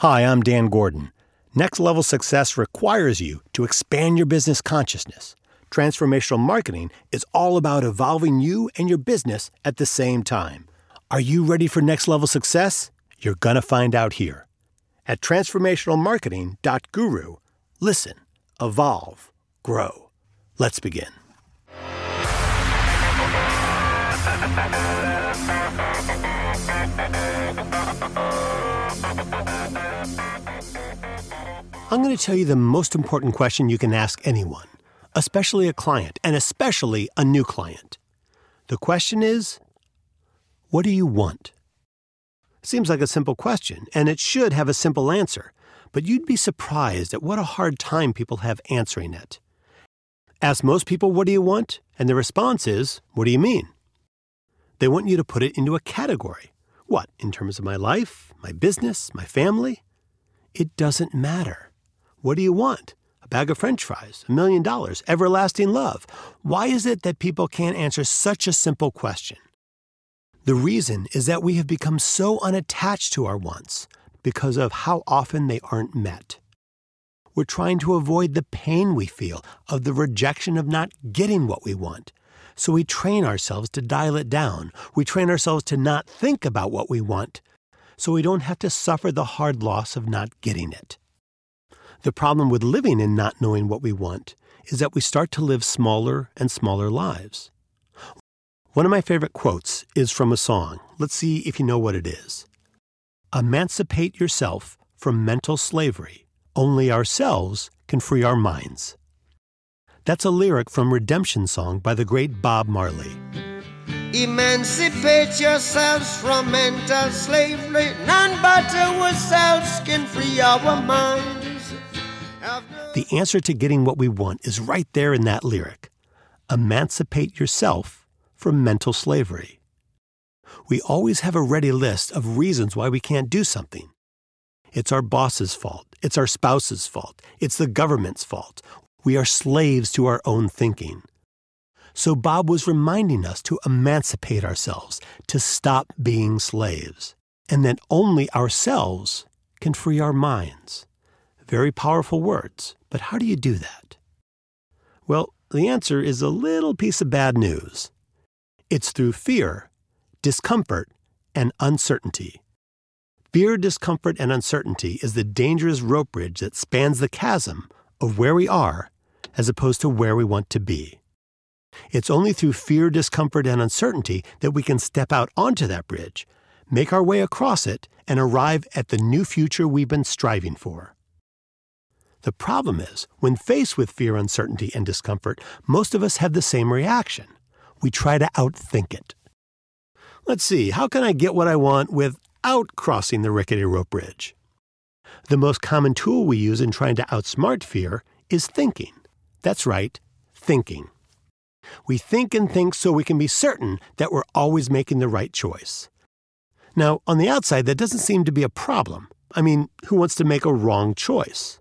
Hi, I'm Dan Gordon. Next level success requires you to expand your business consciousness. Transformational marketing is all about evolving you and your business at the same time. Are you ready for next level success? You're going to find out here. At transformationalmarketing.guru, listen, evolve, grow. Let's begin. I'm going to tell you the most important question you can ask anyone, especially a client, and especially a new client. The question is What do you want? Seems like a simple question, and it should have a simple answer, but you'd be surprised at what a hard time people have answering it. Ask most people, What do you want? And the response is, What do you mean? They want you to put it into a category. What, in terms of my life, my business, my family? It doesn't matter. What do you want? A bag of french fries, a million dollars, everlasting love. Why is it that people can't answer such a simple question? The reason is that we have become so unattached to our wants because of how often they aren't met. We're trying to avoid the pain we feel of the rejection of not getting what we want. So we train ourselves to dial it down. We train ourselves to not think about what we want so we don't have to suffer the hard loss of not getting it. The problem with living and not knowing what we want is that we start to live smaller and smaller lives. One of my favorite quotes is from a song. Let's see if you know what it is. Emancipate yourself from mental slavery. Only ourselves can free our minds. That's a lyric from Redemption Song by the great Bob Marley. Emancipate yourselves from mental slavery. None but ourselves can free our minds. The answer to getting what we want is right there in that lyric Emancipate yourself from mental slavery. We always have a ready list of reasons why we can't do something. It's our boss's fault. It's our spouse's fault. It's the government's fault. We are slaves to our own thinking. So Bob was reminding us to emancipate ourselves, to stop being slaves, and that only ourselves can free our minds. Very powerful words, but how do you do that? Well, the answer is a little piece of bad news. It's through fear, discomfort, and uncertainty. Fear, discomfort, and uncertainty is the dangerous rope bridge that spans the chasm of where we are as opposed to where we want to be. It's only through fear, discomfort, and uncertainty that we can step out onto that bridge, make our way across it, and arrive at the new future we've been striving for. The problem is, when faced with fear, uncertainty, and discomfort, most of us have the same reaction. We try to outthink it. Let's see, how can I get what I want without crossing the rickety rope bridge? The most common tool we use in trying to outsmart fear is thinking. That's right, thinking. We think and think so we can be certain that we're always making the right choice. Now, on the outside, that doesn't seem to be a problem. I mean, who wants to make a wrong choice?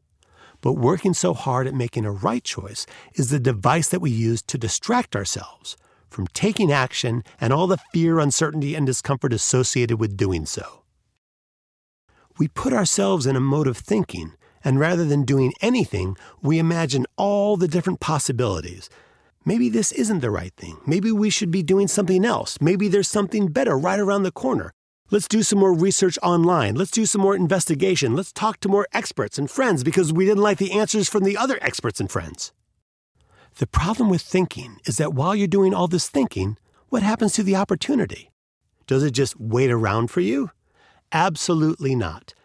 But working so hard at making a right choice is the device that we use to distract ourselves from taking action and all the fear, uncertainty, and discomfort associated with doing so. We put ourselves in a mode of thinking, and rather than doing anything, we imagine all the different possibilities. Maybe this isn't the right thing. Maybe we should be doing something else. Maybe there's something better right around the corner. Let's do some more research online. Let's do some more investigation. Let's talk to more experts and friends because we didn't like the answers from the other experts and friends. The problem with thinking is that while you're doing all this thinking, what happens to the opportunity? Does it just wait around for you? Absolutely not.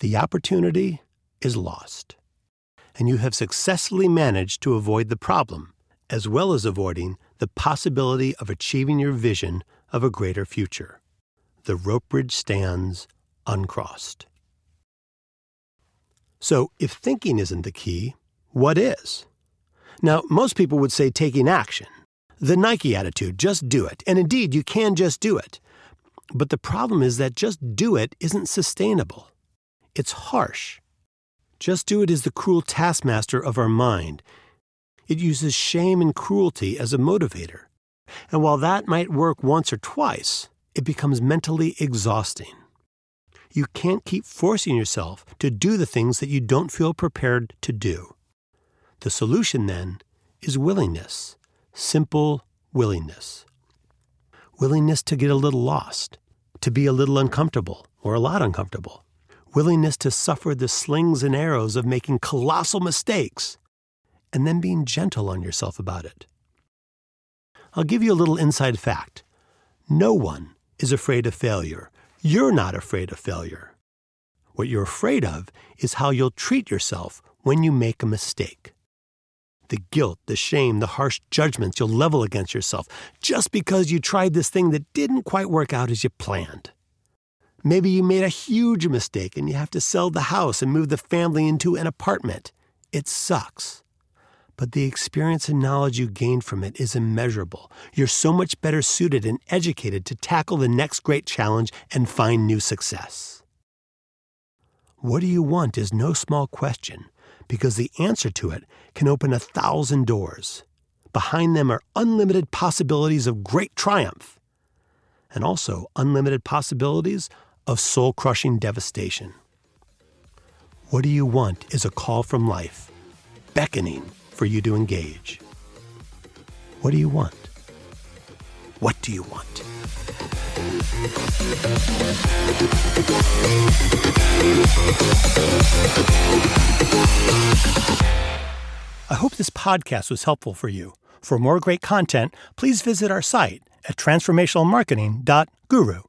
The opportunity is lost. And you have successfully managed to avoid the problem, as well as avoiding the possibility of achieving your vision of a greater future the rope bridge stands uncrossed. So, if thinking isn't the key, what is? Now, most people would say taking action. The Nike attitude, just do it. And indeed, you can just do it. But the problem is that just do it isn't sustainable. It's harsh. Just do it is the cruel taskmaster of our mind. It uses shame and cruelty as a motivator. And while that might work once or twice, it becomes mentally exhausting. You can't keep forcing yourself to do the things that you don't feel prepared to do. The solution then is willingness, simple willingness. Willingness to get a little lost, to be a little uncomfortable or a lot uncomfortable. Willingness to suffer the slings and arrows of making colossal mistakes and then being gentle on yourself about it. I'll give you a little inside fact. No one is afraid of failure. You're not afraid of failure. What you're afraid of is how you'll treat yourself when you make a mistake. The guilt, the shame, the harsh judgments you'll level against yourself just because you tried this thing that didn't quite work out as you planned. Maybe you made a huge mistake and you have to sell the house and move the family into an apartment. It sucks but the experience and knowledge you gain from it is immeasurable. You're so much better suited and educated to tackle the next great challenge and find new success. What do you want is no small question, because the answer to it can open a thousand doors. Behind them are unlimited possibilities of great triumph, and also unlimited possibilities of soul crushing devastation. What do you want is a call from life, beckoning for you to engage. What do you want? What do you want? I hope this podcast was helpful for you. For more great content, please visit our site at transformationalmarketing.guru.